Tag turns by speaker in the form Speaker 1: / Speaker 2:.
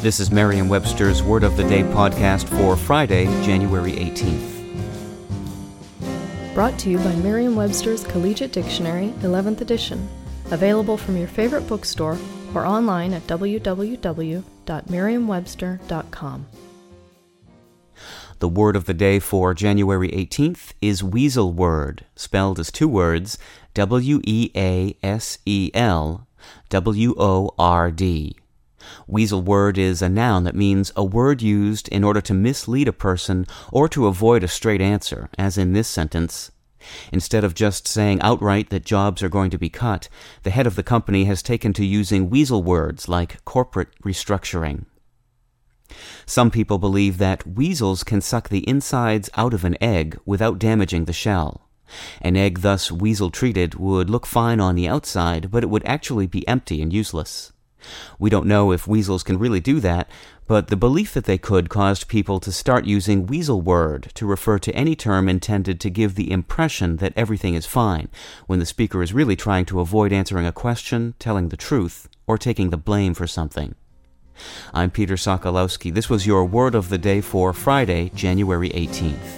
Speaker 1: This is Merriam Webster's Word of the Day podcast for Friday, January 18th.
Speaker 2: Brought to you by Merriam Webster's Collegiate Dictionary, 11th edition. Available from your favorite bookstore or online at www.merriam-webster.com.
Speaker 1: The word of the day for January 18th is weasel word, spelled as two words W E A S E L W O R D. Weasel word is a noun that means a word used in order to mislead a person or to avoid a straight answer, as in this sentence. Instead of just saying outright that jobs are going to be cut, the head of the company has taken to using weasel words like corporate restructuring. Some people believe that weasels can suck the insides out of an egg without damaging the shell. An egg thus weasel treated would look fine on the outside, but it would actually be empty and useless. We don't know if weasels can really do that, but the belief that they could caused people to start using weasel word to refer to any term intended to give the impression that everything is fine, when the speaker is really trying to avoid answering a question, telling the truth, or taking the blame for something. I'm Peter Sokolowski. This was your word of the day for Friday, January 18th.